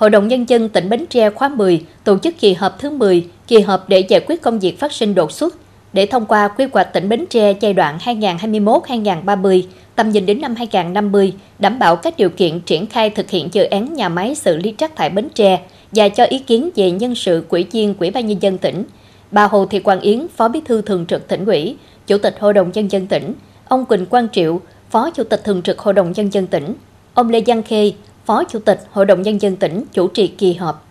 Hội đồng Nhân dân tỉnh Bến Tre khóa 10 tổ chức kỳ họp thứ 10, kỳ họp để giải quyết công việc phát sinh đột xuất, để thông qua quy hoạch tỉnh Bến Tre giai đoạn 2021-2030, tầm nhìn đến năm 2050, đảm bảo các điều kiện triển khai thực hiện dự án nhà máy xử lý rác thải Bến Tre và cho ý kiến về nhân sự quỹ viên Quỹ ban Nhân dân tỉnh. Bà Hồ Thị Quang Yến, Phó Bí thư Thường trực tỉnh ủy, Chủ tịch Hội đồng Nhân dân tỉnh, ông Quỳnh Quang Triệu, Phó Chủ tịch Thường trực Hội đồng Nhân dân tỉnh, ông Lê Giang Khê, Phó Chủ tịch Hội đồng Nhân dân tỉnh chủ trì kỳ họp.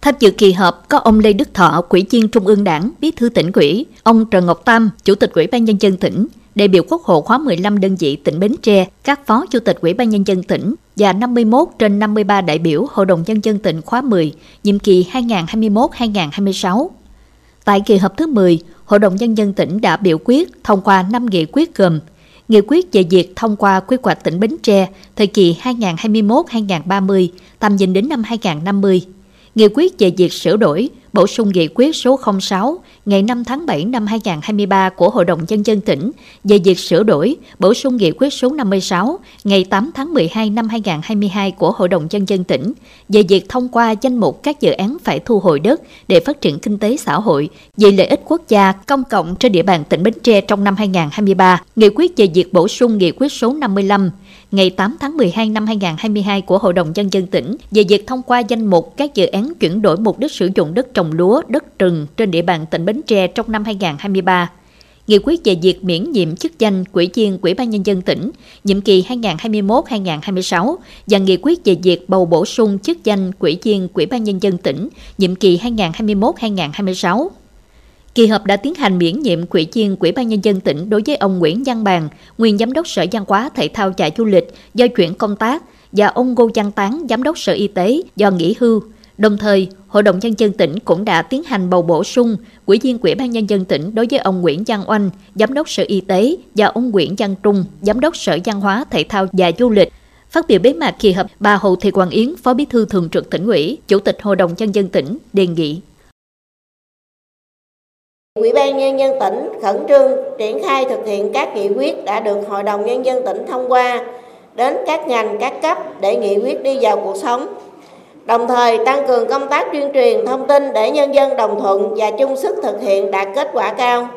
Tham dự kỳ họp có ông Lê Đức Thọ, Quỹ viên Trung ương Đảng, Bí thư tỉnh ủy, ông Trần Ngọc Tam, Chủ tịch Ủy ban nhân dân tỉnh, đại biểu Quốc hội khóa 15 đơn vị tỉnh Bến Tre, các phó chủ tịch Ủy ban nhân dân tỉnh và 51 trên 53 đại biểu Hội đồng nhân dân tỉnh khóa 10, nhiệm kỳ 2021-2026. Tại kỳ họp thứ 10, Hội đồng nhân dân tỉnh đã biểu quyết thông qua 5 nghị quyết gồm Nghị quyết về việc thông qua quy hoạch tỉnh Bến Tre thời kỳ 2021-2030, tầm nhìn đến năm 2050. Nghị quyết về việc sửa đổi, bổ sung nghị quyết số 06 ngày 5 tháng 7 năm 2023 của Hội đồng Nhân dân tỉnh về việc sửa đổi, bổ sung nghị quyết số 56 ngày 8 tháng 12 năm 2022 của Hội đồng Nhân dân tỉnh về việc thông qua danh mục các dự án phải thu hồi đất để phát triển kinh tế xã hội vì lợi ích quốc gia công cộng trên địa bàn tỉnh Bến Tre trong năm 2023, nghị quyết về việc bổ sung nghị quyết số 55 ngày 8 tháng 12 năm 2022 của Hội đồng Nhân dân tỉnh về việc thông qua danh mục các dự án chuyển đổi mục đích sử dụng đất trồng lúa, đất rừng trên địa bàn tỉnh Bến Tre trong năm 2023. Nghị quyết về việc miễn nhiệm chức danh Quỹ viên Quỹ ban Nhân dân tỉnh nhiệm kỳ 2021-2026 và nghị quyết về việc bầu bổ sung chức danh Quỹ viên Quỹ ban Nhân dân tỉnh nhiệm kỳ 2021-2026. Kỳ họp đã tiến hành miễn nhiệm quỹ viên Quỹ ban Nhân dân tỉnh đối với ông Nguyễn Văn Bàn, nguyên Giám đốc Sở Văn hóa Thể thao và Du lịch do chuyển công tác và ông Ngô Văn Tán, Giám đốc Sở Y tế do nghỉ hưu. Đồng thời, Hội đồng Nhân dân tỉnh cũng đã tiến hành bầu bổ sung quỹ viên Quỹ ban Nhân dân tỉnh đối với ông Nguyễn Giang Oanh, Giám đốc Sở Y tế và ông Nguyễn Giang Trung, Giám đốc Sở Văn hóa Thể thao và Du lịch. Phát biểu bế mạc kỳ họp, bà Hồ Thị Quang Yến, Phó Bí thư Thường trực tỉnh ủy, Chủ tịch Hội đồng Nhân dân tỉnh đề nghị Ủy ban Nhân dân tỉnh khẩn trương triển khai thực hiện các nghị quyết đã được Hội đồng Nhân dân tỉnh thông qua đến các ngành, các cấp để nghị quyết đi vào cuộc sống. Đồng thời tăng cường công tác tuyên truyền thông tin để nhân dân đồng thuận và chung sức thực hiện đạt kết quả cao.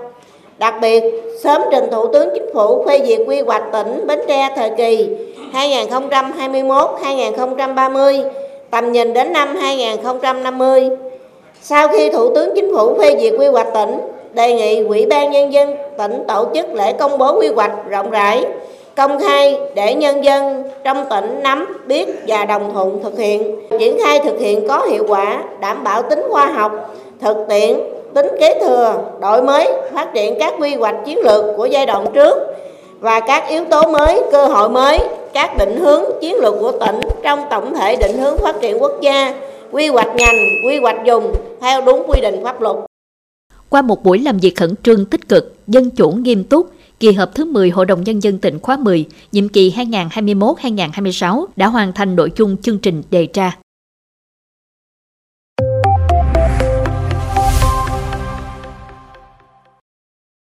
Đặc biệt, sớm trình Thủ tướng Chính phủ phê duyệt quy hoạch tỉnh Bến Tre thời kỳ 2021-2030, tầm nhìn đến năm 2050 sau khi Thủ tướng Chính phủ phê duyệt quy hoạch tỉnh, đề nghị Ủy ban Nhân dân tỉnh tổ chức lễ công bố quy hoạch rộng rãi, công khai để nhân dân trong tỉnh nắm biết và đồng thuận thực hiện, triển khai thực hiện có hiệu quả, đảm bảo tính khoa học, thực tiễn, tính kế thừa, đổi mới, phát triển các quy hoạch chiến lược của giai đoạn trước và các yếu tố mới, cơ hội mới, các định hướng chiến lược của tỉnh trong tổng thể định hướng phát triển quốc gia quy hoạch ngành, quy hoạch dùng theo đúng quy định pháp luật. Qua một buổi làm việc khẩn trương tích cực, dân chủ nghiêm túc, kỳ họp thứ 10 Hội đồng Nhân dân tỉnh khóa 10, nhiệm kỳ 2021-2026 đã hoàn thành nội dung chương trình đề ra.